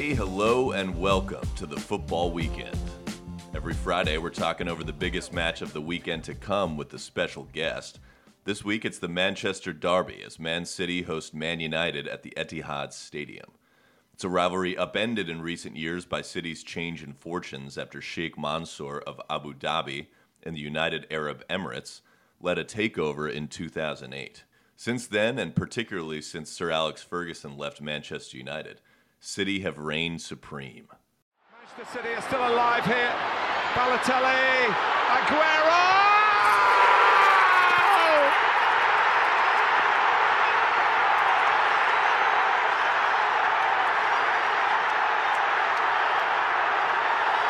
Hey, hello, and welcome to the football weekend. Every Friday, we're talking over the biggest match of the weekend to come with a special guest. This week, it's the Manchester Derby as Man City host Man United at the Etihad Stadium. It's a rivalry upended in recent years by City's change in fortunes after Sheikh Mansour of Abu Dhabi and the United Arab Emirates led a takeover in 2008. Since then, and particularly since Sir Alex Ferguson left Manchester United, City have reigned supreme. Manchester City are still alive here. Balotelli, Aguero!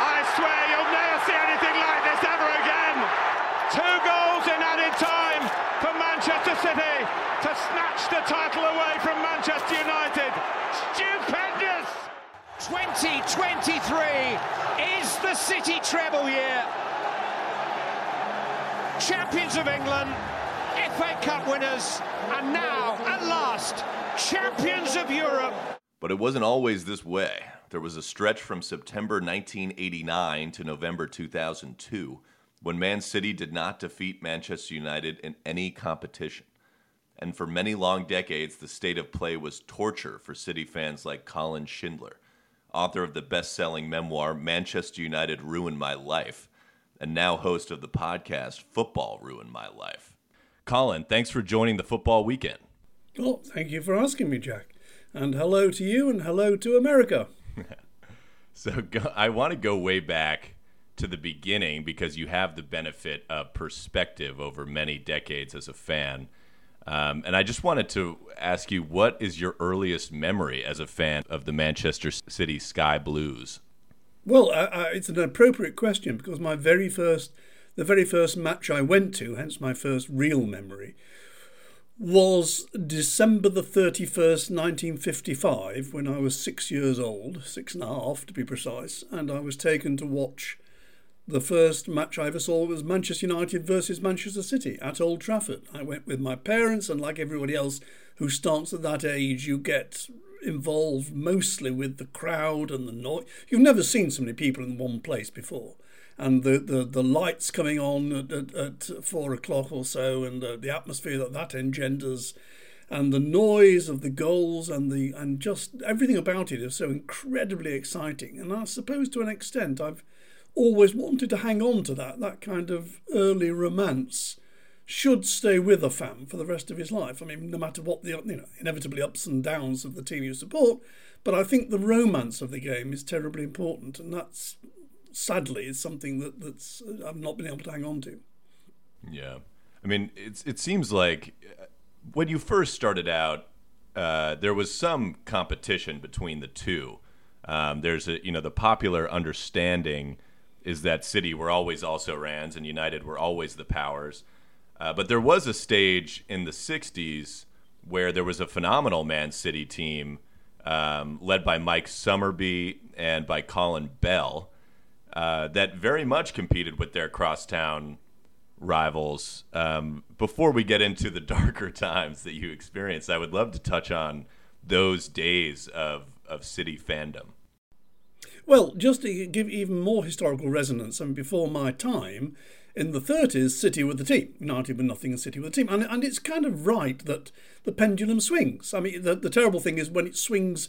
I swear you'll never see anything like this ever again. Two goals in added time for Manchester City to snatch the title away from Manchester United. Stupendous! 2023 is the City treble year. Champions of England, FA Cup winners, and now, at last, champions of Europe. But it wasn't always this way. There was a stretch from September 1989 to November 2002 when Man City did not defeat Manchester United in any competition. And for many long decades, the state of play was torture for City fans like Colin Shindler, author of the best selling memoir Manchester United Ruined My Life, and now host of the podcast Football Ruined My Life. Colin, thanks for joining the football weekend. Well, thank you for asking me, Jack. And hello to you and hello to America. So go, I want to go way back to the beginning because you have the benefit of perspective over many decades as a fan. Um, and I just wanted to ask you, what is your earliest memory as a fan of the Manchester City Sky Blues? Well, uh, uh, it's an appropriate question because my very first, the very first match I went to, hence my first real memory, was December the 31st, 1955, when I was six years old, six and a half to be precise, and I was taken to watch the first match I ever saw was Manchester United versus Manchester City at Old Trafford. I went with my parents, and like everybody else who starts at that age, you get involved mostly with the crowd and the noise. You've never seen so many people in one place before. And the, the, the lights coming on at, at, at four o'clock or so, and the, the atmosphere that that engenders, and the noise of the goals, and the and just everything about it is so incredibly exciting. And I suppose to an extent, I've always wanted to hang on to that that kind of early romance should stay with a fan for the rest of his life. I mean, no matter what the you know inevitably ups and downs of the team you support, but I think the romance of the game is terribly important, and that's sadly is something that that's I've not been able to hang on to. Yeah, I mean, it's it seems like uh, when you first started out, uh, there was some competition between the two. Um, there's a you know the popular understanding is that City were always also Rans and United were always the powers. Uh, but there was a stage in the 60s where there was a phenomenal Man City team um, led by Mike Summerbee and by Colin Bell uh, that very much competed with their crosstown rivals. Um, before we get into the darker times that you experienced, I would love to touch on those days of, of City fandom. Well, just to give even more historical resonance, I mean, before my time, in the 30s, City with the team. United with nothing and City with the team. And, and it's kind of right that the pendulum swings. I mean, the, the terrible thing is when it swings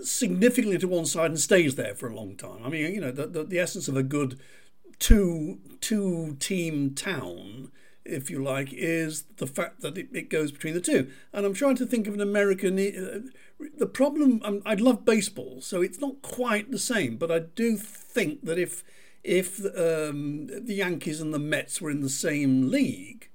significantly to one side and stays there for a long time. I mean, you know, the, the, the essence of a good two two team town, if you like, is the fact that it, it goes between the two. And I'm trying to think of an American. Uh, The problem, um, I love baseball, so it's not quite the same, but I do think that if if um, the Yankees and the Mets were in the same league,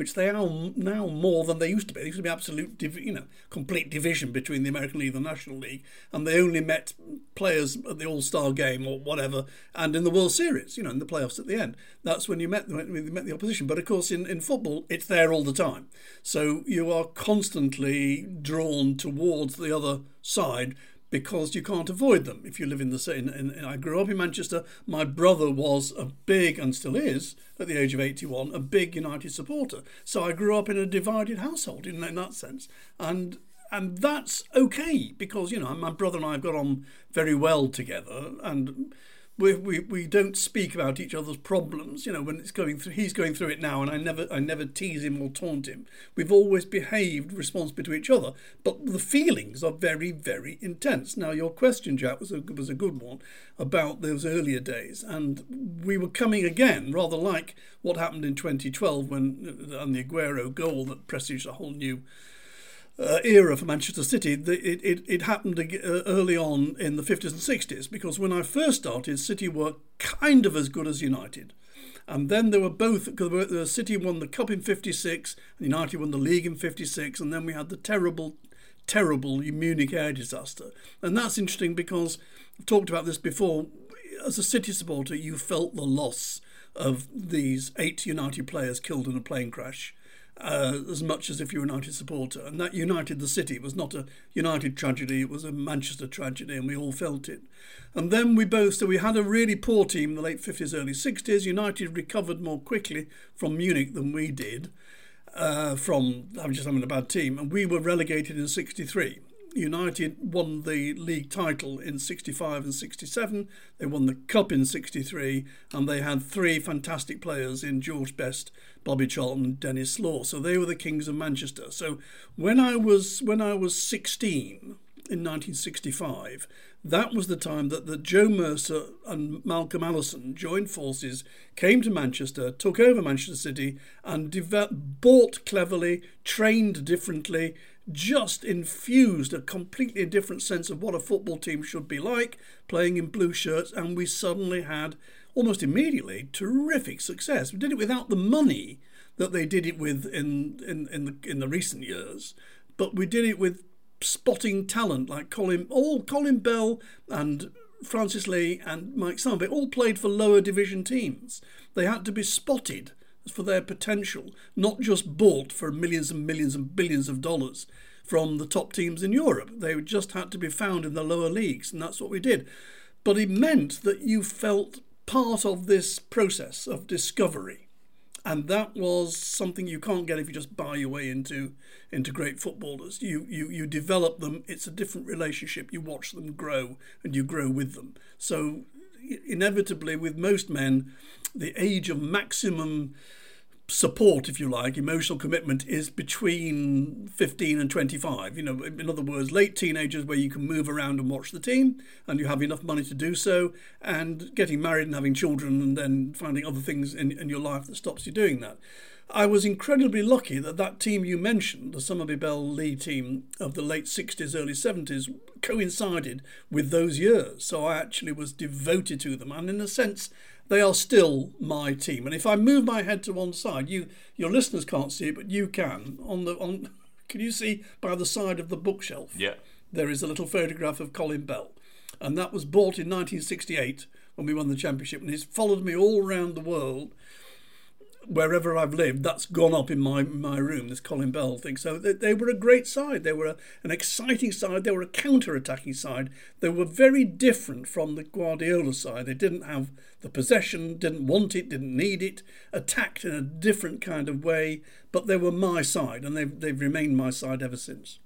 which they are now more than they used to be. There used to be absolute, div- you know, complete division between the American League and the National League, and they only met players at the All Star game or whatever, and in the World Series, you know, in the playoffs at the end. That's when you met when you met the opposition. But of course, in, in football, it's there all the time, so you are constantly drawn towards the other side because you can't avoid them if you live in the same. And, and I grew up in Manchester. My brother was a big, and still is, at the age of 81, a big United supporter. So I grew up in a divided household in, in that sense. And and that's okay because you know my brother and I have got on very well together, and we, we, we don't speak about each other's problems. You know, when it's going through, he's going through it now, and I never I never tease him or taunt him. We've always behaved responsibly to each other, but the feelings are very very intense. Now, your question, Jack, was a was a good one about those earlier days, and we were coming again, rather like what happened in 2012 when uh, and the Aguero goal that presaged a whole new uh, era for Manchester City, the, it, it, it happened uh, early on in the 50s and 60s because when I first started, City were kind of as good as United. And then they were both, because the City won the Cup in 56, and United won the league in 56, and then we had the terrible, terrible Munich air disaster. And that's interesting because I've talked about this before. As a City supporter, you felt the loss of these eight United players killed in a plane crash uh, as much as if you're a United supporter. And that united the city. It was not a United tragedy, it was a Manchester tragedy, and we all felt it. And then we both, so we had a really poor team in the late 50s, early 60s. United recovered more quickly from Munich than we did. Uh, from just having a bad team, and we were relegated in '63. United won the league title in 65 and 67. They won the cup in 63, and they had three fantastic players in George Best, Bobby Charlton, and Denis Law. So they were the kings of Manchester. So when I was when I was 16 in 1965, that was the time that, that Joe Mercer and Malcolm Allison joined forces, came to Manchester, took over Manchester City, and bought cleverly, trained differently, just infused a completely different sense of what a football team should be like, playing in blue shirts, and we suddenly had almost immediately terrific success. We did it without the money that they did it with in in in the in the recent years, but we did it with spotting talent like Colin all Colin Bell and Francis Lee and Mike Summerbee all played for lower division teams. They had to be spotted for their potential, not just bought for millions and millions and billions of dollars from the top teams in Europe. They just had to be found in the lower leagues, and that's what we did. But it meant that you felt part of this process of discovery. And that was something you can't get if you just buy your way into into great footballers. You you you develop them. It's a different relationship. You watch them grow, and you grow with them. So inevitably, with most men, the age of maximum support, if you like, emotional commitment is between 15 and 25. You know, in other words, late teenagers where you can move around and watch the team and you have enough money to do so, and getting married and having children and then finding other things in, in your life that stops you doing that. I was incredibly lucky that that team you mentioned, the Summerbee Bell Lee team of the late 60s, early 70s, coincided with those years. So I actually was devoted to them. And in a sense, they are still my team. And if I move my head to one side, you your listeners can't see it, but you can. On the on can you see by the side of the bookshelf? Yeah. There is a little photograph of Colin Bell. And that was bought in 1968 when we won the championship. And he's followed me all around the world wherever I've lived, that's gone up in my my room. This Colin Bell thing. So they, they were a great side. They were a, an exciting side. They were a counter-attacking side. They were very different from the Guardiola side. They didn't have the possession, didn't want it, didn't need it. Attacked in a different kind of way, but they were my side, and they've they've remained my side ever since.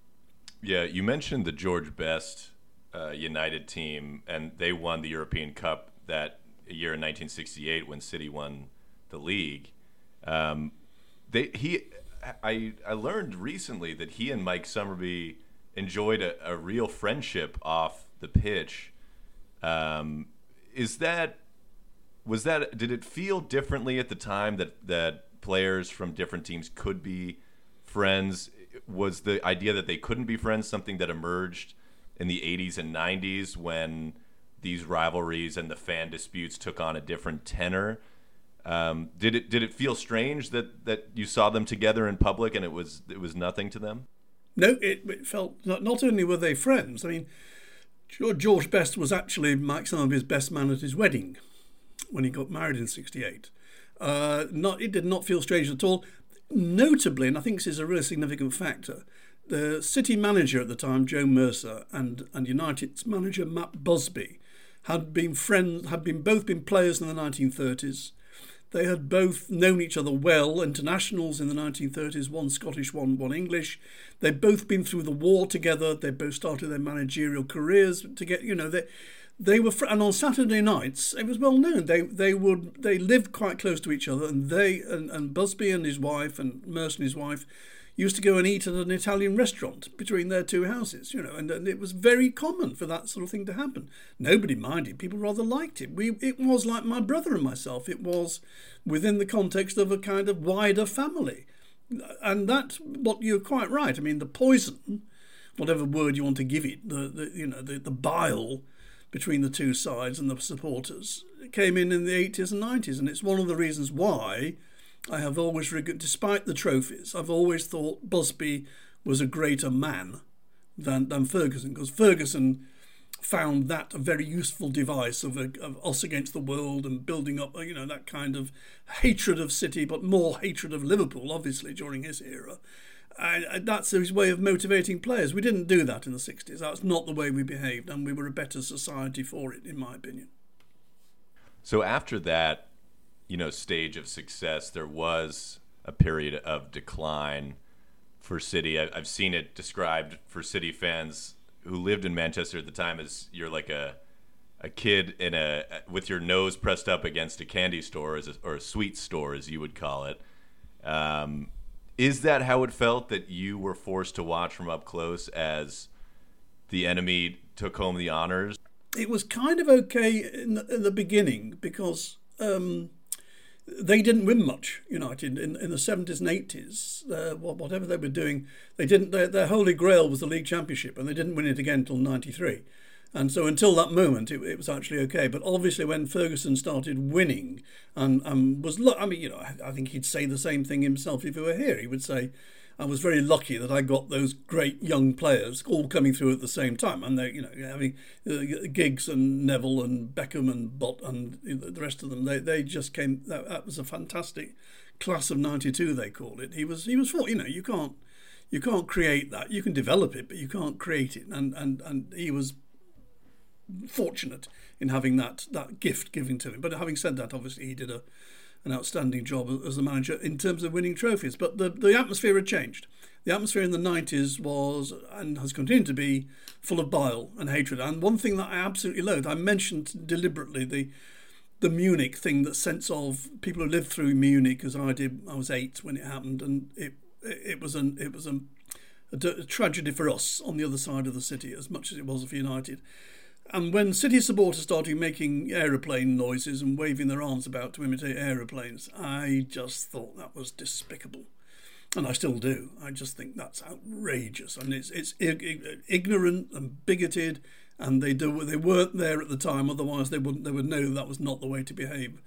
Yeah, you mentioned the George Best uh, United team, and they won the European Cup that year in 1968 when City won the league. Um, they he I I learned recently that he and Mike Summerbee enjoyed a, a real friendship off the pitch. Um, is that was that did it feel differently at the time that that players from different teams could be friends? Was the idea that they couldn't be friends something that emerged in the 80s and 90s when these rivalries and the fan disputes took on a different tenor? Um, did it did it feel strange that, that you saw them together in public and it was it was nothing to them? No, it, it felt not, not only were they friends. I mean, George Best was actually Mike his best man at his wedding when he got married in '68. Uh, not it did not feel strange at all. Notably, and I think this is a really significant factor, the city manager at the time, Joe Mercer, and and United's manager Matt Busby, had been friends, had been both been players in the 1930s They had both known each other well, internationals in the 1930s, one Scottish, one, one English. They'd both been through the war together. They both started their managerial careers to get, you know, they, they were, and on Saturday nights, it was well known, they, they would, they lived quite close to each other and they, and, and Busby and his wife and Mercer and his wife used to go and eat at an Italian restaurant between their two houses, you know, and, and, it was very common for that sort of thing to happen. Nobody minded. People rather liked it. We, it was like my brother and myself. It was within the context of a kind of wider family. And that's what you're quite right. I mean, the poison, whatever word you want to give it, the, the you know, the, the bile between the two sides and the supporters came in in the 80s and 90s. And it's one of the reasons why I have always, despite the trophies, I've always thought Busby was a greater man than, than Ferguson, because Ferguson found that a very useful device of, a, of, us against the world and building up, you know, that kind of hatred of City, but more hatred of Liverpool, obviously, during his era. And that's his way of motivating players. We didn't do that in the 60s. That's not the way we behaved, and we were a better society for it, in my opinion. So after that, you know stage of success, there was a period of decline for City. I, have seen it described for City fans who lived in Manchester at the time as you're like a a kid in a with your nose pressed up against a candy store a, or a sweet store as you would call it. Um, is that how it felt that you were forced to watch from up close as the enemy took home the honors? It was kind of okay in the, in the beginning because um, they didn't win much. United in, in the seventies and eighties, uh, whatever they were doing, they didn't. Their, their, holy grail was the league championship, and they didn't win it again until ninety three. And so until that moment, it, it, was actually okay. But obviously, when Ferguson started winning and, and was, I mean, you know, I, I think he'd say the same thing himself if he were here. He would say, I was very lucky that I got those great young players all coming through at the same time, and they, you know, having uh, Giggs and Neville and Beckham and Butt and the rest of them. They, they just came. That, that was a fantastic class of '92. They called it. He was he was for you know you can't you can't create that. You can develop it, but you can't create it. And and and he was fortunate in having that that gift given to him. But having said that, obviously he did a an outstanding job as the manager in terms of winning trophies. But the, the atmosphere had changed. The atmosphere in the 90s was and has continued to be full of bile and hatred. And one thing that I absolutely loathe, I mentioned deliberately the the Munich thing, that sense of people who lived through Munich, as I did. I was eight when it happened, and it it was an it was a, a, a tragedy for us on the other side of the city as much as it was for United. And when City supporters started making aeroplane noises and waving their arms about to imitate aeroplanes, I just thought that was despicable. And I still do. I just think that's outrageous. and it's, it's ignorant and bigoted, and they, do, they weren't there at the time, otherwise, they, wouldn't, they would know that was not the way to behave.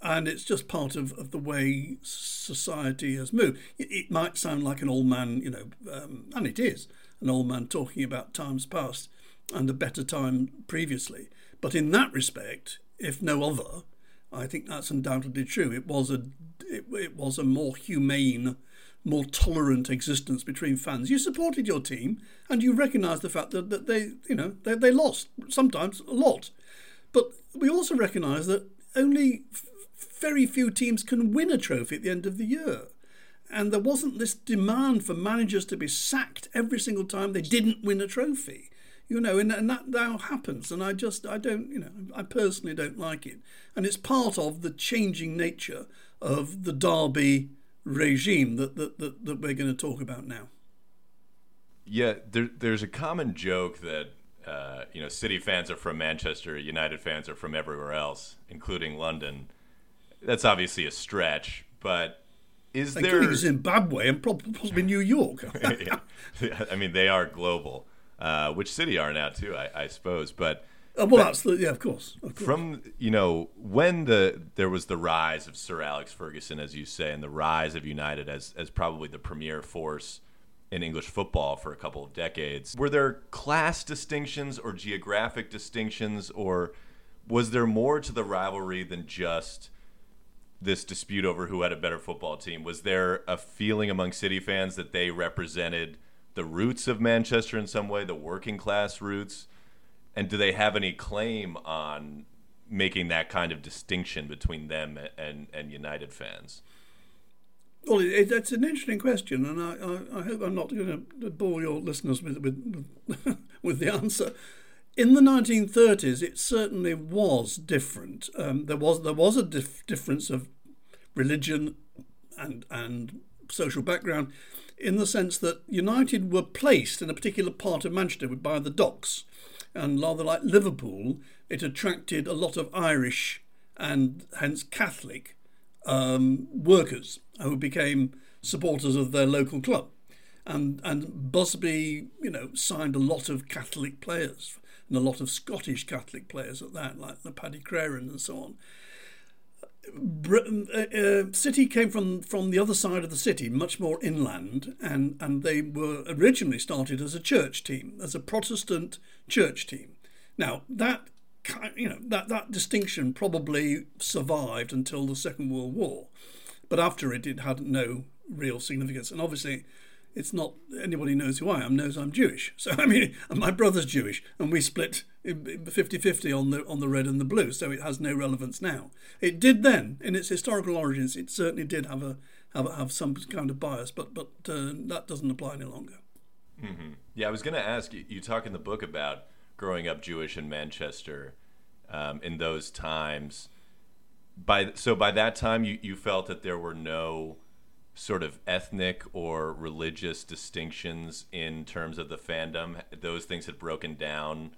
And it's just part of, of the way society has moved. It, it might sound like an old man, you know, um, and it is an old man talking about times past and a better time previously. But in that respect, if no other, I think that's undoubtedly true. It was a it, it was a more humane, more tolerant existence between fans. You supported your team and you recognised the fact that, that they you know they, they lost sometimes a lot. But we also recognise that only f- very few teams can win a trophy at the end of the year. And there wasn't this demand for managers to be sacked every single time they didn't win a trophy you know, and, and that now happens. And I just, I don't, you know, I personally don't like it. And it's part of the changing nature of the Derby regime that, that, that, that we're going to talk about now. Yeah, there, there's a common joke that, uh, you know, City fans are from Manchester, United fans are from everywhere else, including London. That's obviously a stretch, but is including there Zimbabwe and probably New York? I mean, they are global uh, which City are now too, I, I suppose. But uh, well, that's the, yeah, of course, of course. From you know when the there was the rise of Sir Alex Ferguson, as you say, and the rise of United as as probably the premier force in English football for a couple of decades. Were there class distinctions or geographic distinctions, or was there more to the rivalry than just this dispute over who had a better football team? Was there a feeling among City fans that they represented? The roots of Manchester in some way, the working class roots? And do they have any claim on making that kind of distinction between them and and United fans? Well, it, it's an interesting question, and I, I, I, hope I'm not going to bore your listeners with with, with the answer. In the 1930s, it certainly was different. Um, there was there was a dif- difference of religion and and social background, in the sense that United were placed in a particular part of Manchester by the docks, and rather like Liverpool, it attracted a lot of Irish and hence Catholic um, workers who became supporters of their local club. And, and Busby, you know, signed a lot of Catholic players and a lot of Scottish Catholic players at that, like the Paddy Crerand and so on. Uh, uh, City came from, from the other side of the city, much more inland, and, and they were originally started as a church team, as a Protestant church team. Now that you know that that distinction probably survived until the Second World War, but after it, it had no real significance. And obviously, it's not anybody knows who I am knows I'm Jewish. So I mean, my brother's Jewish, and we split 50-50 on the on the red and the blue. So it has no relevance now. It did then, in its historical origins, it certainly did have a have, have some kind of bias, but but uh, that doesn't apply any longer. Mm-hmm. Yeah, I was going to ask you. You talk in the book about growing up Jewish in Manchester um, in those times. By so by that time, you, you felt that there were no sort of ethnic or religious distinctions in terms of the fandom. Those things had broken down.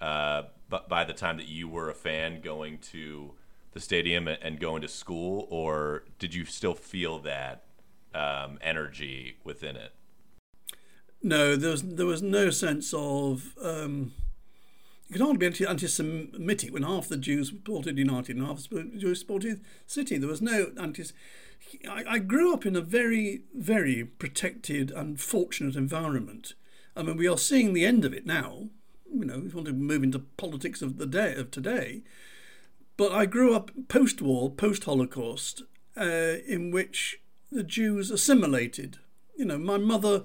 Uh, but by the time that you were a fan going to the stadium and going to school, or did you still feel that um, energy within it? No, there was there was no sense of um, you can hardly be anti-Semitic when half the Jews supported United and half the Jews supported City. There was no anti. I, I grew up in a very, very protected and fortunate environment. I mean, we are seeing the end of it now. You know, we want to move into politics of the day of today. But I grew up post-war, post-Holocaust, uh, in which the Jews assimilated. You know, my mother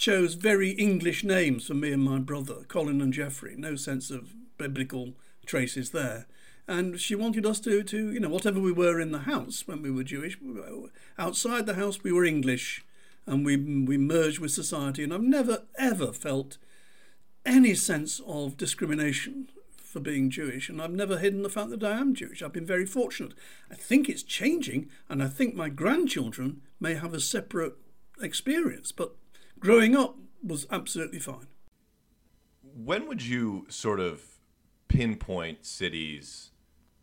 chose very English names for me and my brother, Colin and Geoffrey. No sense of biblical traces there. And she wanted us to, to, you know, whatever we were in the house when we were Jewish, outside the house we were English, and we we merged with society. And I've never ever felt any sense of discrimination for being Jewish, and I've never hidden the fact that I am Jewish. I've been very fortunate. I think it's changing, and I think my grandchildren may have a separate experience, but growing up was absolutely fine. When would you sort of pinpoint City's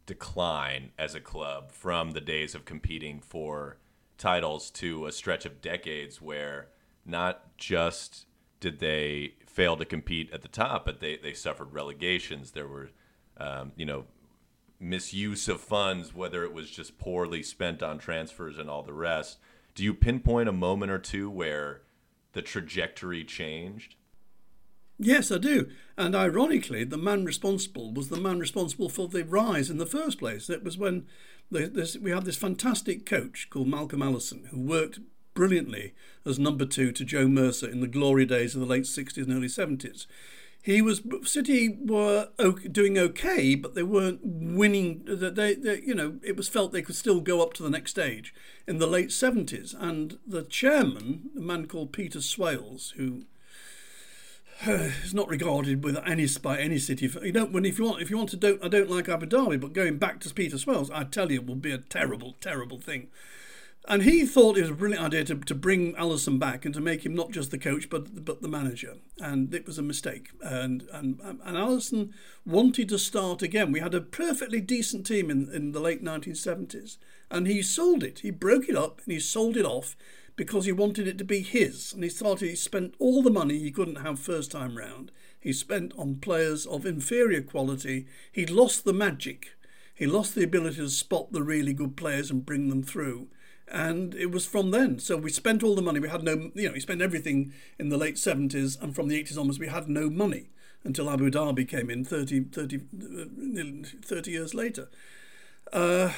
decline as a club from the days of competing for titles to a stretch of decades where not just did they fail to compete at the top, but they, they suffered relegations. There were, um, you know, misuse of funds, whether it was just poorly spent on transfers and all the rest. Do you pinpoint a moment or two where the trajectory changed? Yes, I do. And ironically, the man responsible was the man responsible for the rise in the first place. It was when this, we had this fantastic coach called Malcolm Allison who worked brilliantly as number two to Joe Mercer in the glory days of the late 60s and early 70s. He was City were doing okay, but they weren't winning. They, they, you know, it was felt they could still go up to the next stage in the late seventies. And the chairman, a man called Peter Swales, who is not regarded with any by any city. You don't when if you want if you want to don't I don't like Abu Dhabi, but going back to Peter Swales, I tell you, it will be a terrible, terrible thing. And he thought it was a brilliant idea to, to bring Allison back and to make him not just the coach but but the manager. And it was a mistake. And and and Allison wanted to start again. We had a perfectly decent team in, in the late 1970s. And he sold it. He broke it up and he sold it off because he wanted it to be his. And he started he spent all the money he couldn't have first time round. He spent on players of inferior quality. He'd lost the magic. He lost the ability to spot the really good players and bring them through and it was from then. So we spent all the money. We had no, you know, we spent everything in the late 70s, and from the 80s onwards, we had no money until Abu Dhabi came in 30, 30, uh, 30 years later. Uh,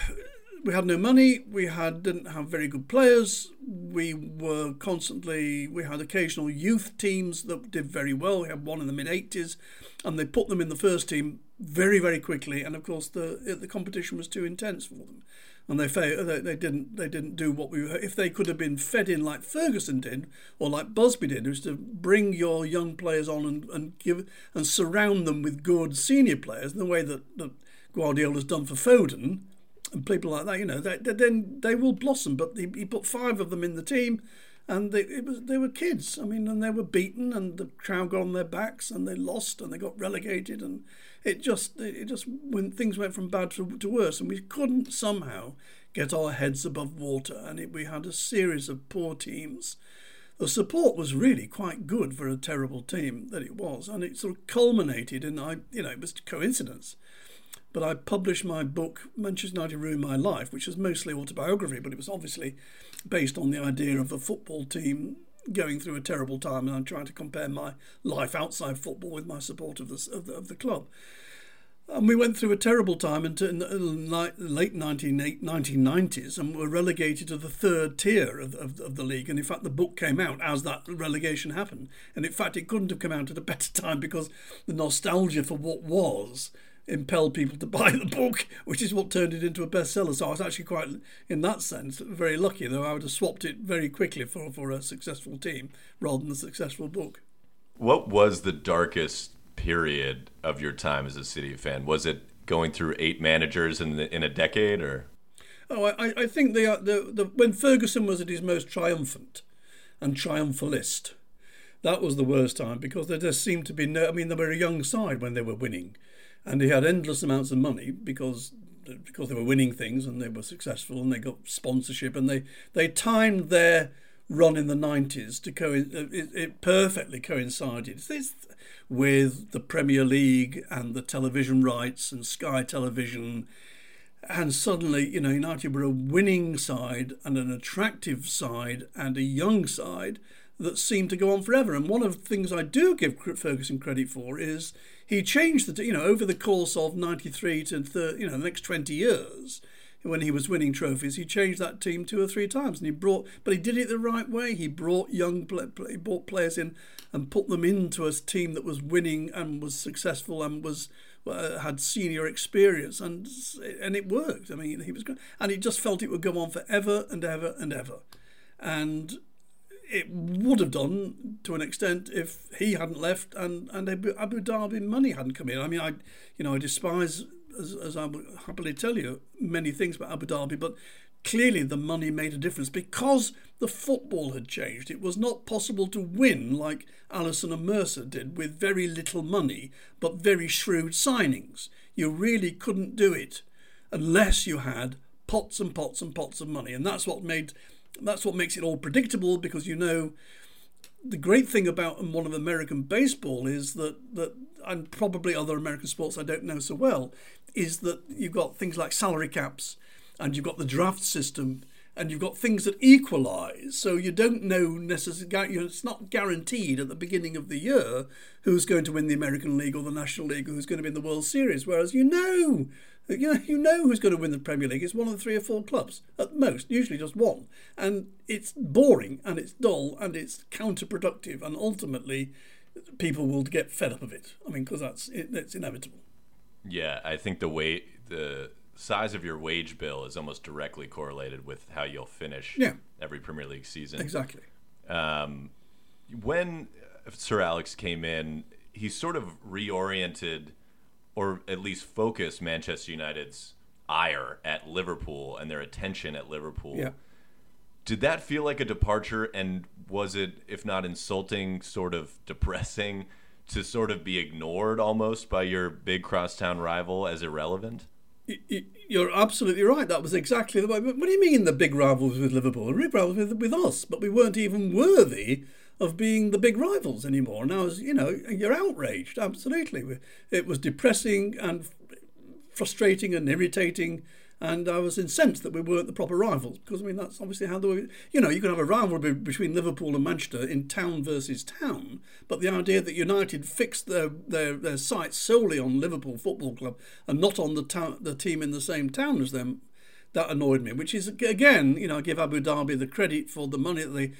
we had no money. We had didn't have very good players. We were constantly. We had occasional youth teams that did very well. We had one in the mid 80s, and they put them in the first team very very quickly, and of course the the competition was too intense for them, and they. They, they didn't they didn't do what we were. If they could have been fed in like Ferguson did or like Busby did, was to bring your young players on and, and give and surround them with good senior players in the way that, that Guardiola's done for Foden and people like that. You know, they, they, then they will blossom. But he, he put five of them in the team and they, it was they were kids. I mean, and they were beaten, and the crowd got on their backs, and they lost, and they got relegated, and it just it just when things went from bad to, to worse, and we couldn't somehow get our heads above water, and it, we had a series of poor teams. The support was really quite good for a terrible team that it was, and it sort of culminated in I you know it was coincidence but I published my book, Manchester United Ruined My Life, which was mostly autobiography, but it was obviously based on the idea of a football team going through a terrible time, and I'm trying to compare my life outside football with my support of the, of the, of the club. And we went through a terrible time in the late 1990s and were relegated to the third tier of, of, of, the league. And in fact, the book came out as that relegation happened. And in fact, it couldn't have come out at a better time because the nostalgia for what was impelled people to buy the book, which is what turned it into a bestseller. So I was actually quite, in that sense, very lucky, though I would have swapped it very quickly for, for a successful team rather than a successful book. What was the darkest period of your time as a City fan? Was it going through eight managers in, the, in a decade, or? Oh, I, I think they are, the, the, when Ferguson was at his most triumphant and triumphalist, that was the worst time because there just seemed to be no. I mean, they were a young side when they were winning and he had endless amounts of money because because they were winning things and they were successful and they got sponsorship and they they timed their run in the 90s to co- it, it perfectly coincided. With the Premier League and the television rights and Sky Television. And suddenly you know United were a winning side and an attractive side and a young side that seemed to go on forever. And one of the things I do give Ferguson credit for is he changed the you know over the course of 93 to 30, you know the next 20 years when he was winning trophies he changed that team two or three times. And he brought but he did it the right way. He brought young he brought players in and put them into a team that was winning and was successful and was uh, had senior experience. And and it worked. I mean he was and it just felt it would go on forever and ever and ever. And it would have done to an extent if he hadn't left and, and Abu, Dhabi money hadn't come in. I mean, I you know I despise, as, as I will happily tell you, many things about Abu Dhabi, but clearly the money made a difference because the football had changed. It was not possible to win like Allison and Mercer did with very little money but very shrewd signings. You really couldn't do it unless you had pots and pots and pots of money, and that's what made that's what makes it all predictable because you know the great thing about one of American baseball is that that and probably other American sports I don't know so well is that you've got things like salary caps and you've got the draft system and you've got things that equalize. So you don't know necessarily it's not guaranteed at the beginning of the year who's going to win the American League or the National League or who's going to be in the World Series whereas you know you know, you know who's going to win the Premier League. It's one of the three or four clubs at most, usually just one. And it's boring and it's dull and it's counterproductive. And ultimately, people will get fed up of it. I mean, because that's it, it's inevitable. Yeah, I think the way the size of your wage bill is almost directly correlated with how you'll finish yeah. every Premier League season. Exactly. Um, when Sir Alex came in, he sort of reoriented or at least focus Manchester United's ire at Liverpool and their attention at Liverpool. Yeah. Did that feel like a departure? And was it, if not insulting, sort of depressing to sort of be ignored almost by your big crosstown rival as irrelevant? You're absolutely right. That was exactly the way. What do you mean the big rivals with Liverpool? The big rivals with, with us, but we weren't even worthy of being the big rivals anymore. Now, as you know, you're outraged. Absolutely, it was depressing and frustrating and irritating. And I was incensed that we weren't the proper rivals because I mean that's obviously how the you know you can have a rivalry between Liverpool and Manchester in town versus town, but the idea that United fixed their their, their sights solely on Liverpool Football Club and not on the town the team in the same town as them, that annoyed me. Which is again you know I give Abu Dhabi the credit for the money that they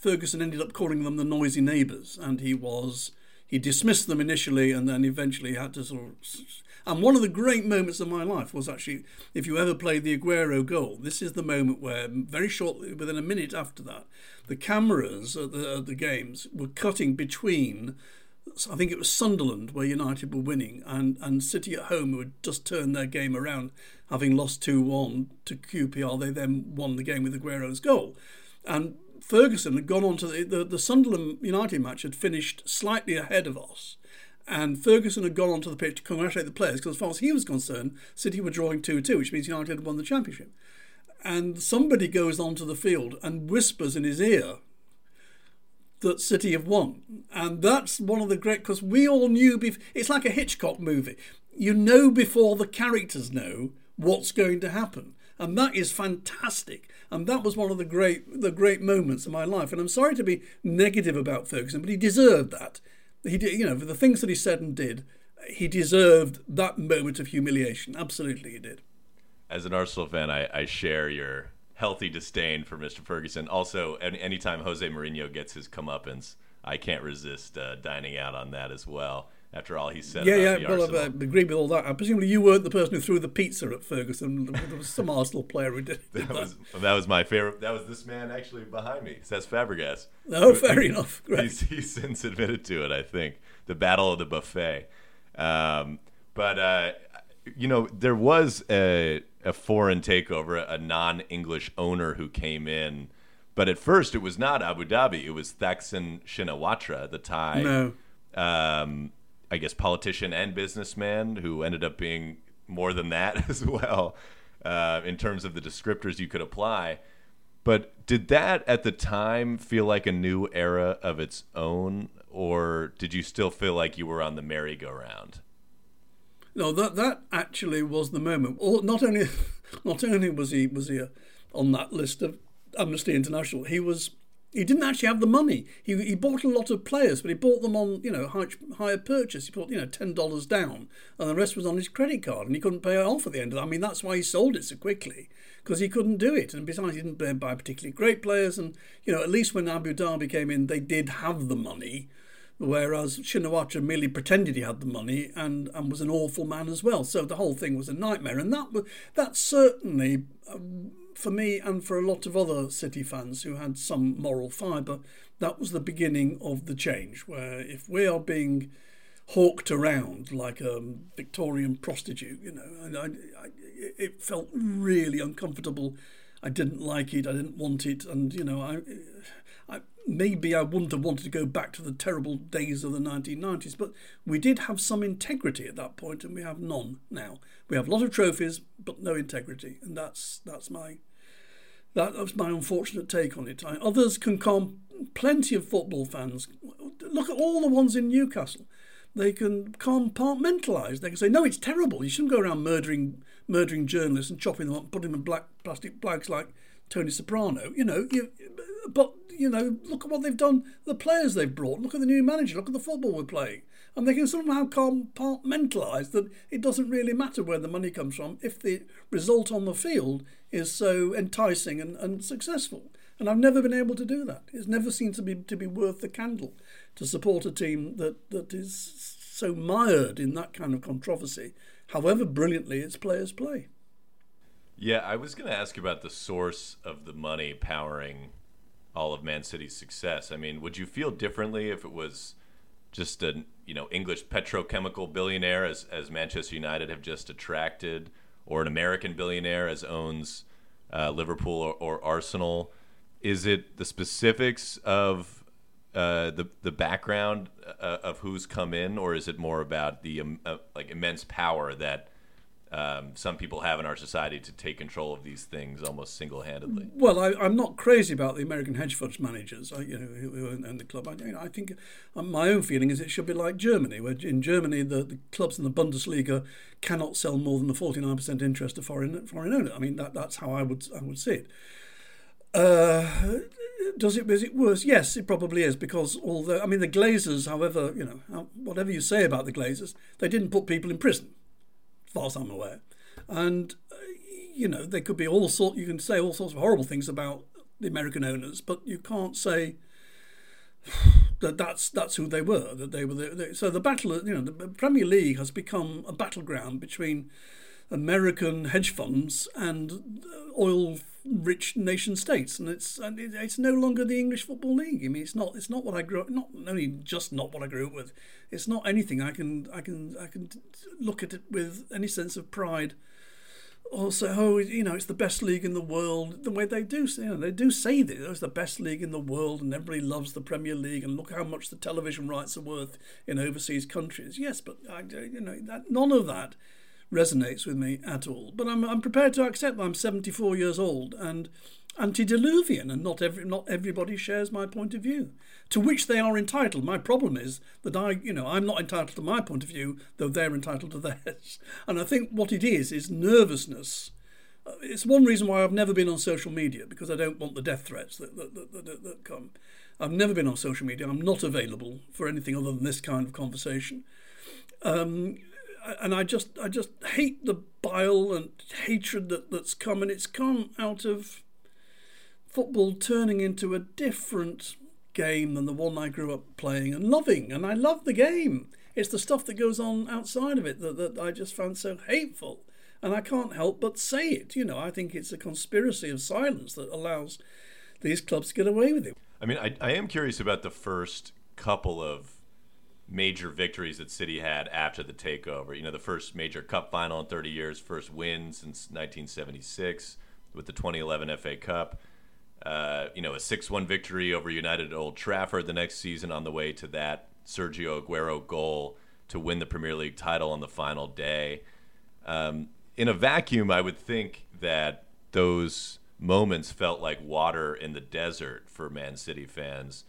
Ferguson ended up calling them the noisy neighbours, and he was, he dismissed them initially and then eventually had to sort of. And one of the great moments of my life was actually, if you ever played the Aguero goal, this is the moment where, very shortly, within a minute after that, the cameras at the, at the games were cutting between I think it was Sunderland where United were winning, and, and City at home who had just turned their game around, having lost 2 1 to QPR. They then won the game with Aguero's goal. And Ferguson had gone on to the, the, the Sunderland United match, had finished slightly ahead of us. And Ferguson had gone onto the pitch to congratulate the players because, as far as he was concerned, City were drawing 2 2, which means United had won the championship. And somebody goes onto the field and whispers in his ear, that City have won. And that's one of the great, because we all knew, bef- it's like a Hitchcock movie. You know before the characters know what's going to happen. And that is fantastic. And that was one of the great, the great moments of my life. And I'm sorry to be negative about Ferguson, but he deserved that. He did, you know, for the things that he said and did, he deserved that moment of humiliation. Absolutely, he did. As an Arsenal fan, I, I share your healthy disdain for Mr. Ferguson. Also, any, anytime Jose Mourinho gets his comeuppance, I can't resist uh, dining out on that as well. After all he said, yeah, yeah, well, I agree with all that. And presumably, you weren't the person who threw the pizza at Ferguson. There was some Arsenal player who did, that, that. Was, that was my favorite. That was this man actually behind me. That's Fabregas. Oh, fair enough. He's, he's, since admitted to it. I think the battle of the buffet. Um, but uh, you know, there was a a foreign takeover, a non-English owner who came in. But at first, it was not Abu Dhabi. It was Thaksin Shinawatra, the Thai, no. um, I guess, politician and businessman who ended up being more than that as well uh, in terms of the descriptors you could apply. But did that at the time feel like a new era of its own, or did you still feel like you were on the merry-go-round? No, that that actually was the moment. Not only, not only was he was he uh, on that list of Amnesty International, he was he didn't actually have the money. He, he bought a lot of players, but he bought them on you know high, hire purchase. He put you know ten dollars down, and the rest was on his credit card, and he couldn't pay it off at the end of that. I mean, that's why he sold it so quickly because he couldn't do it, and besides, he didn't buy particularly great players. And you know, at least when Abu Dhabi came in, they did have the money whereas Shinawatra merely pretended he had the money and, and was an awful man as well. So the whole thing was a nightmare, and that that certainly, uh, for me and for a lot of other City fans who had some moral fibre, that was the beginning of the change. Where if we are being hawked around like a Victorian prostitute, you know, I, I, it felt really uncomfortable. I didn't like it. I didn't want it, and you know, I maybe I wouldn't have wanted to go back to the terrible days of the 1990s, but we did have some integrity at that point, and we have none now. We have a lot of trophies, but no integrity, and that's that's my that, that's my unfortunate take on it. I, others can come. Plenty of football fans look at all the ones in Newcastle. They can compartmentalise. They can say, "No, it's terrible. You shouldn't go around murdering murdering journalists and chopping them up, putting them in black plastic bags like Tony Soprano." You know, you, but you know, look at what they've done, the players they've brought, look at the new manager, look at the football we're playing. And they can somehow compartmentalise that it doesn't really matter where the money comes from if the result on the field is so enticing and, and successful. And I've never been able to do that. It's never seemed to be to be worth the candle to support a team that, that is so mired in that kind of controversy, however brilliantly its players play. Yeah, I was going to ask about the source of the money powering all of Man City's success. I mean, would you feel differently if it was just an you know English petrochemical billionaire as as Manchester United have just attracted, or an American billionaire as owns uh, Liverpool or, or, Arsenal? Is it the specifics of uh, the the background uh, of who's come in, or is it more about the um, uh, like immense power that um, some people have in our society to take control of these things almost single-handedly. Well, I, am not crazy about the American hedge funds managers, I, you know, who own the club. I, you know, I think uh, my own feeling is it should be like Germany, where in Germany the, the clubs in the Bundesliga cannot sell more than a 49% interest to foreign foreign owner. I mean, that, that's how I would I would see it. Uh, does it is it worse? Yes, it probably is because although I mean the Glazers, however you know whatever you say about the Glazers, they didn't put people in prison far as I'm aware. And, uh, you know, there could be all sort. you can say all sorts of horrible things about the American owners, but you can't say, that that's that's who they were. That they were. The, they, so the battle, you know, the Premier League has become a battleground between American hedge funds and oil-rich nation states, and it's and it's no longer the English football league. I mean, it's not it's not what I grew up. Not only just not what I grew up with. It's not anything I can I can I can look at it with any sense of pride also, oh, you know, it's the best league in the world. The way they do, you know, they do say that it's the best league in the world, and everybody loves the Premier League, and look how much the television rights are worth in overseas countries. Yes, but I, you know, that none of that resonates with me at all. But I'm I'm prepared to accept that I'm 74 years old and antediluvian, and not every not everybody shares my point of view, to which they are entitled. My problem is that I, you know, I'm not entitled to my point of view, though they're entitled to theirs. And I think what it is is nervousness. Uh, it's one reason why I've never been on social media because I don't want the death threats that that, that, that, that come. I've never been on social media. I'm not available for anything other than this kind of conversation. Um, and I just I just hate the bile and hatred that, that's come, and it's come out of football turning into a different game than the one I grew up playing and loving. And I love the game. It's the stuff that goes on outside of it that, that I just found so hateful. And I can't help but say it. You know, I think it's a conspiracy of silence that allows these clubs to get away with it. I mean, I, I am curious about the first couple of major victories that City had after the takeover. You know, the first major cup final in 30 years, first win since 1976 with the 2011 FA Cup. Uh, you know, a 6 1 victory over United at Old Trafford the next season on the way to that Sergio Aguero goal to win the Premier League title on the final day. Um, in a vacuum, I would think that those moments felt like water in the desert for Man City fans.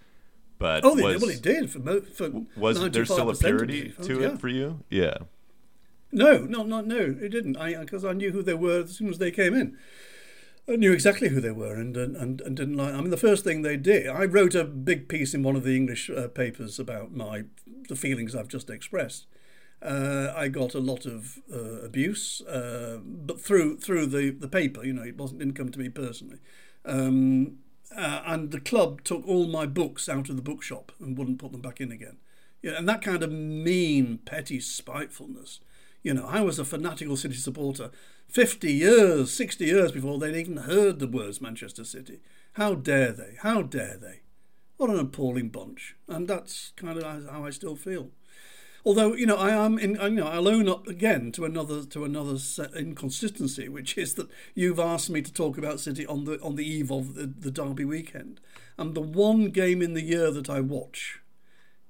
But oh, was, well, it did for, for was there still a purity to it yeah. for you? Yeah. No, no, no, no, it didn't. I because I knew who they were as soon as they came in. I knew exactly who they were and, and, and didn't like. I mean, the first thing they did, I wrote a big piece in one of the English uh, papers about my the feelings I've just expressed. Uh, I got a lot of uh, abuse, uh, but through through the, the paper, you know, it wasn't didn't come to me personally. Um, uh, and the club took all my books out of the bookshop and wouldn't put them back in again. Yeah, and that kind of mean, petty spitefulness. You know, I was a fanatical City supporter 50 years, 60 years before they'd even heard the words Manchester City. How dare they? How dare they? What an appalling bunch. And that's kind of how I still feel. Although you know, I am in. You know, I'll own up again to another to another inconsistency, which is that you've asked me to talk about City on the on the eve of the, the Derby weekend, and the one game in the year that I watch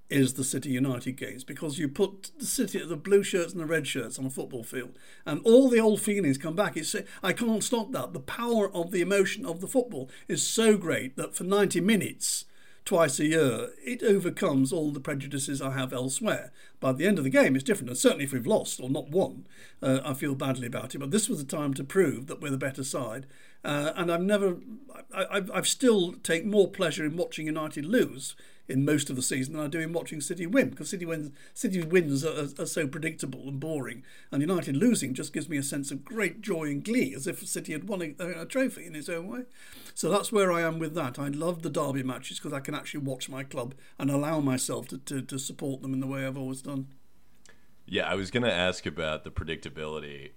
is the City United games because you put the City, the blue shirts and the red shirts on a football field, and all the old feelings come back. It's I can't stop that. The power of the emotion of the football is so great that for ninety minutes, twice a year, it overcomes all the prejudices I have elsewhere. By the end of the game, it's different, and certainly if we've lost or not won, uh, I feel badly about it. But this was the time to prove that we're the better side, uh, and I've never, I, I've, I've still take more pleasure in watching United lose in most of the season than I do in watching City win because City wins City wins are, are, so predictable and boring, and United losing just gives me a sense of great joy and glee as if City had won a, a trophy in its own way. So that's where I am with that. I love the derby matches because I can actually watch my club and allow myself to, to, to support them in the way I've always done. Yeah, I was going to ask about the predictability.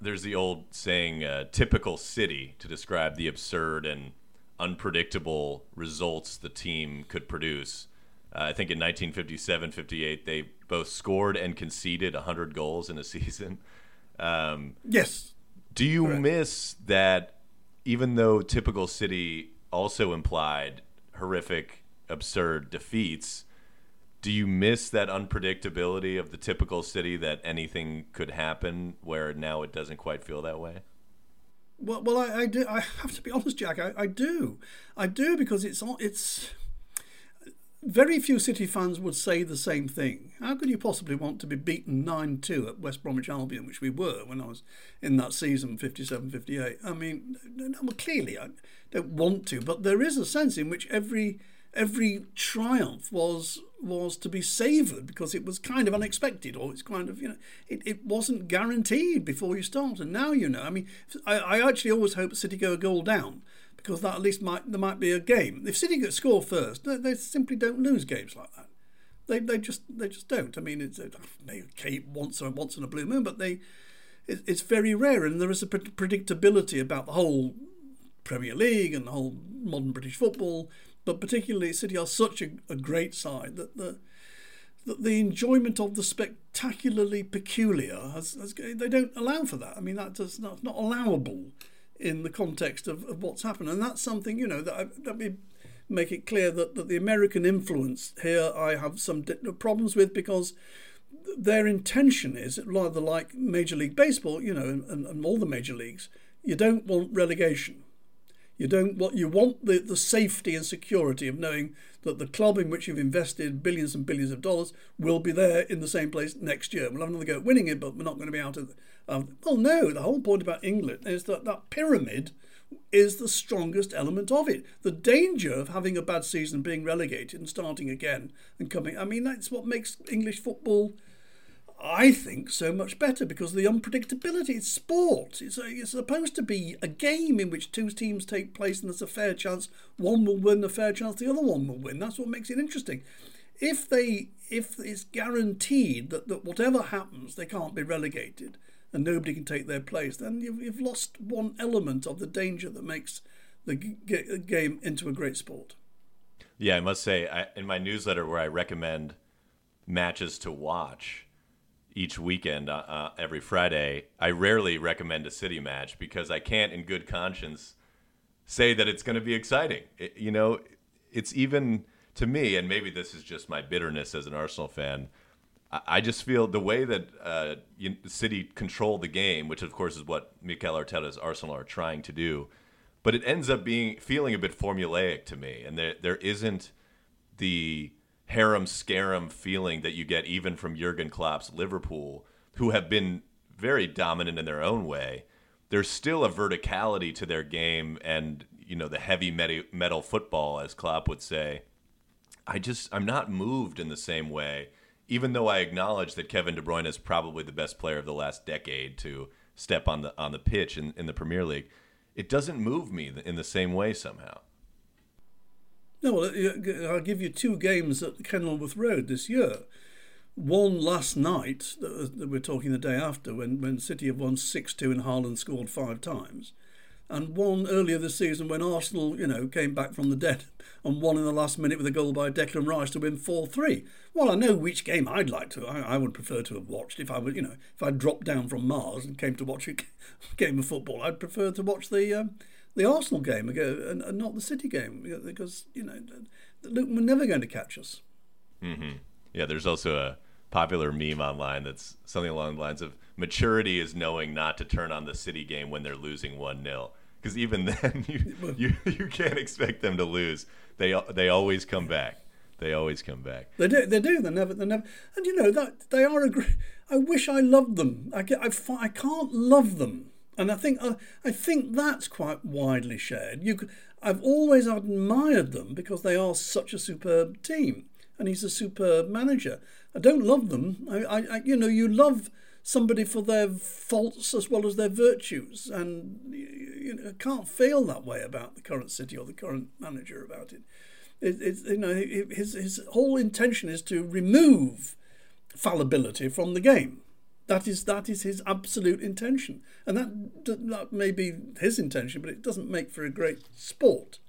There's the old saying, uh, typical city, to describe the absurd and unpredictable results the team could produce. Uh, I think in 1957 58, they both scored and conceded 100 goals in a season. Um, yes. Do you Correct. miss that, even though typical City also implied horrific, absurd defeats? Do you miss that unpredictability of the typical City that anything could happen where now it doesn't quite feel that way? Well, well, I, I do. I have to be honest, Jack. I, I do, I do because it's it's very few City fans would say the same thing. How could you possibly want to be beaten 9 2 at West Bromwich Albion, which we were when I was in that season, 57 58? I mean, well, clearly I don't want to, but there is a sense in which every every triumph was was to be savoured because it was kind of unexpected or it's kind of you know it, it wasn't guaranteed before you start and now you know I mean I, I actually always hope City go a goal down because that at least might there might be a game. If City get score first, they, they simply don't lose games like that. They, they just they just don't. I mean, it's uh, okay once or once in a blue moon, but they it, it's very rare, and there is a predictability about the whole Premier League and the whole modern British football. But particularly, City are such a, a great side that the that the enjoyment of the spectacularly peculiar has, has, they don't allow for that. I mean, that does not not allowable in the context of, of what's happened, and that's something you know that I, let me make it clear that, that the American influence here I have some problems with because their intention is rather like Major League Baseball, you know, and, and all the major leagues. You don't want relegation. You don't what you want the, the safety and security of knowing that the club in which you've invested billions and billions of dollars will be there in the same place next year. We'll have another go at winning it, but we're not going to be out of. Um, well, no. The whole point about England is that that pyramid is the strongest element of it. The danger of having a bad season, being relegated, and starting again and coming. I mean, that's what makes English football I think so much better because the unpredictability. It's sport. It's, a, it's supposed to be a game in which two teams take place and there's a fair chance one will win, a fair chance the other one will win. That's what makes it interesting. If they, if it's guaranteed that, that whatever happens, they can't be relegated and nobody can take their place, then you've, you've lost one element of the danger that makes the g- game into a great sport. Yeah, I must say, I, in my newsletter where I recommend matches to watch each weekend uh, uh, every Friday, I rarely recommend a City match because I can't, in good conscience, say that it's going to be exciting. It, you know, it's even to me, and maybe this is just my bitterness as an Arsenal fan. I, just feel the way that uh, City controlled the game, which of course is what Mikel Arteta's Arsenal are trying to do, but it ends up being feeling a bit formulaic to me, and there there isn't the harem scarum feeling that you get even from Jurgen Klopp's Liverpool, who have been very dominant in their own way. There's still a verticality to their game, and you know the heavy metal football, as Klopp would say. I just I'm not moved in the same way, even though I acknowledge that Kevin De Bruyne is probably the best player of the last decade to step on the on the pitch in, in the Premier League. It doesn't move me in the same way somehow. No, well, I'll give you two games at Kenilworth Road this year. One last night, that we're talking the day after, when, when City have won 6 2 and Haaland scored five times. And one earlier this season when Arsenal, you know, came back from the dead and won in the last minute with a goal by Declan Rice to win 4 3. Well, I know which game I'd like to. I, I, would prefer to have watched if I would, you know, if I dropped down from Mars and came to watch a game of football. I'd prefer to watch the um, the Arsenal game and, and not the City game because you know Luton were never going to catch us. Mm-hmm. Yeah, there's also a popular meme online that's something along the lines of maturity is knowing not to turn on the City game when they're losing one 0 because even then you, you you can't expect them to lose. They they always come back. They always come back. They do. They do. They never. They never. And you know that they are a great. I wish I loved them. I, I, I can't love them and I think uh, I think that's quite widely shared. You, I've always admired them because they are such a superb team, and he's a superb manager. I don't love them. I, I, you know, you love somebody for their faults as well as their virtues, and you know, can't feel that way about the current city or the current manager about it. it it's you know, his his whole intention is to remove fallibility from the game. That is that is his absolute intention, and that that may be his intention, but it doesn't make for a great sport.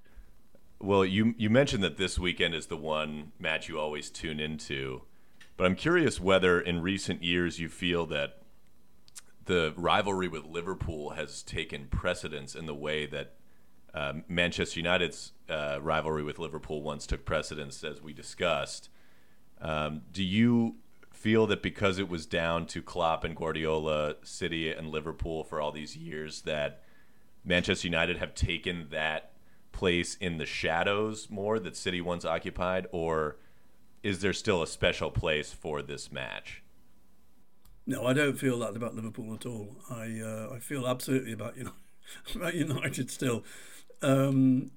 Well, you you mentioned that this weekend is the one match you always tune into, but I'm curious whether in recent years you feel that the rivalry with Liverpool has taken precedence in the way that uh, Manchester United's uh, rivalry with Liverpool once took precedence, as we discussed. Um, do you feel that because it was down to Klopp and Guardiola, City and Liverpool for all these years, that Manchester United have taken that place in the shadows more that City once occupied, or is there still a special place for this match? No, I don't feel that about Liverpool at all. I uh, I feel absolutely about United, about United still. Um,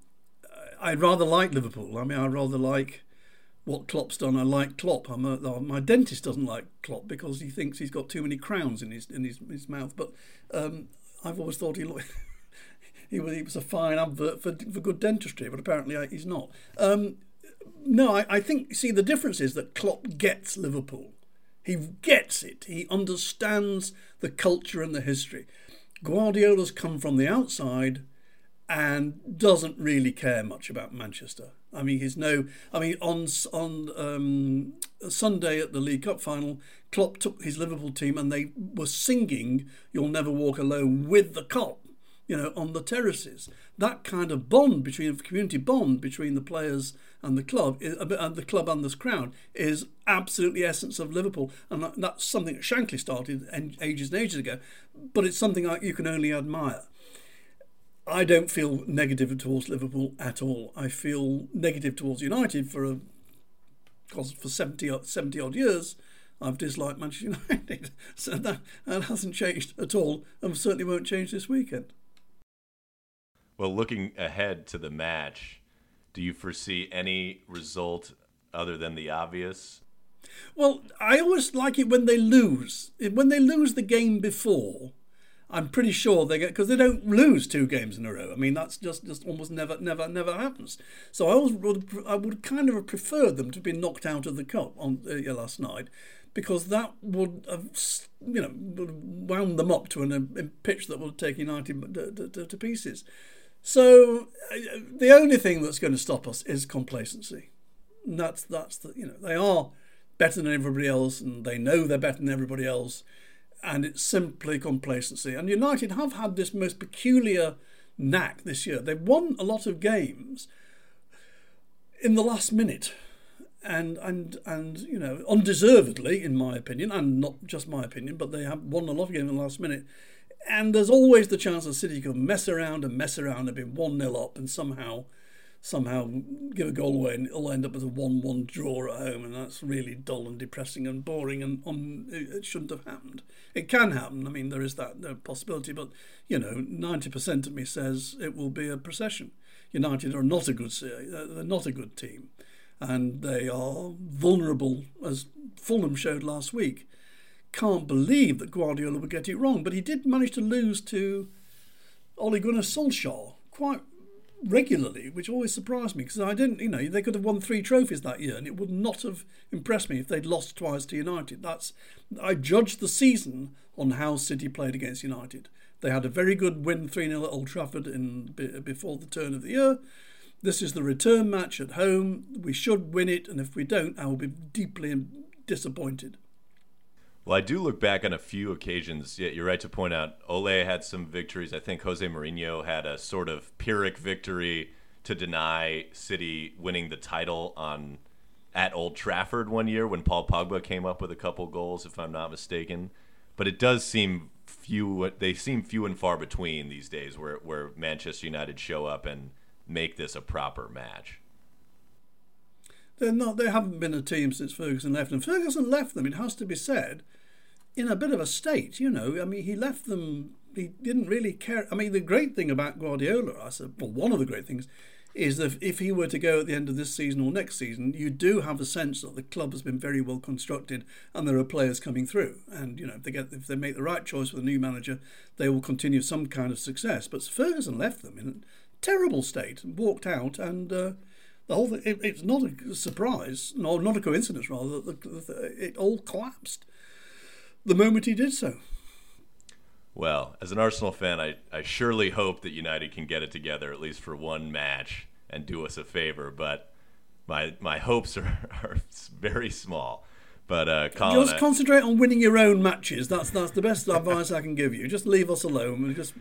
I'd rather like Liverpool. I mean, I'd rather like what Klopp's done. I like Klopp. A, my dentist doesn't like Klopp because he thinks he's got too many crowns in his in his, his mouth. But um, I've always thought he looked. he was, he was a fine advert for, for good dentistry, but apparently uh, he's not. Um, no, I, I think, see, the difference is that Klopp gets Liverpool. He gets it. He understands the culture and the history. Guardiola's come from the outside and doesn't really care much about Manchester. I mean, he's no. I mean, on on um, Sunday at the League Cup final, Klopp took his Liverpool team and they were singing "You'll Never Walk Alone" with the Kop, you know, on the terraces. That kind of bond between community bond between the players and the club, uh, and the club and this crowd, is absolutely essence of Liverpool, and that's something that Shankly started ages and ages ago. But it's something you can only admire. I don't feel negative towards Liverpool at all. I feel negative towards United for a because for 70, 70 odd years I've disliked Manchester United. so that, that hasn't changed at all and certainly won't change this weekend. Well, looking ahead to the match, do you foresee any result other than the obvious? Well, I always like it when they lose. When they lose the game before, I'm pretty sure they get because they don't lose two games in a row. I mean, that's just just almost never never never happens. So I always would I would kind of have preferred them to be knocked out of the cup on uh, last night because that would have you know wound them up to an, a pitch that would take United to, to, to pieces. So uh, the only thing that's going to stop us is complacency. And that's that's the you know they are better than everybody else and they know they're better than everybody else and it's simply complacency. And United have had this most peculiar knack this year. They've won a lot of games in the last minute. And, and and you know undeservedly in my opinion and not just my opinion but they have won a lot of games in the last minute and there's always the chance that City could mess around and mess around and be 1-0 up and somehow somehow give a goal away and it'll end up as a 1-1 draw at home and that's really dull and depressing and boring and um, it shouldn't have happened. It can happen. I mean, there is that possibility, but, you know, 90% of me says it will be a procession. United are not a good uh, they're not a good team and they are vulnerable as Fulham showed last week. Can't believe that Guardiola would get it wrong, but he did manage to lose to Ole Gunnar Solskjaer quite regularly, which always surprised me because I didn't, you know, they could have won three trophies that year and it would not have impressed me if they'd lost twice to United. That's I judged the season on how City played against United. They had a very good win 3 0 at Old Trafford in before the turn of the year. This is the return match at home. We should win it, and if we don't, I will be deeply disappointed. Well, I do look back on a few occasions. Yeah, you're right to point out Ole had some victories. I think Jose Mourinho had a sort of Pyrrhic victory to deny City winning the title on at Old Trafford one year when Paul Pogba came up with a couple goals, if I'm not mistaken. But it does seem few. They seem few and far between these days, where where Manchester United show up and make this a proper match. They're not. They haven't been a team since Ferguson left, and Ferguson left them. It has to be said, in a bit of a state. You know, I mean, he left them. He didn't really care. I mean, the great thing about Guardiola, I said, well, one of the great things, is that if he were to go at the end of this season or next season, you do have a sense that the club has been very well constructed and there are players coming through. And you know, if they get if they make the right choice with a new manager, they will continue some kind of success. But Ferguson left them in a terrible state and walked out and. Uh, the whole thing, it, it's not a surprise, no, not a coincidence rather, that the, the, it all collapsed the moment he did so. Well, as an Arsenal fan, I, I surely hope that United can get it together at least for one match and do us a favor, but my my hopes are, are very small. But uh, Colin, just concentrate on winning your own matches. That's that's the best advice I can give you. Just leave us alone and just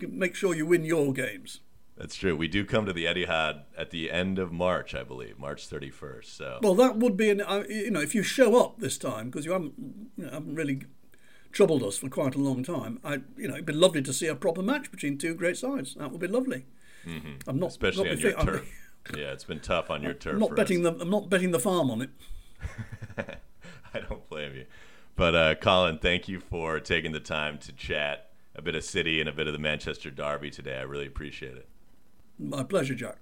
make sure you win your games. That's true. We do come to the Etihad at the end of March, I believe, March 31st. So well, that would be an uh, you know if you show up this time because you haven't you know, haven't really troubled us for quite a long time. I you know it'd be lovely to see a proper match between two great sides. That would be lovely. Mm-hmm. I'm not especially not on your turf. yeah, it's been tough on your turf. I'm not betting us. the I'm not betting the farm on it. I don't blame you. But uh, Colin, thank you for taking the time to chat a bit of City and a bit of the Manchester Derby today. I really appreciate it. My pleasure, Jack.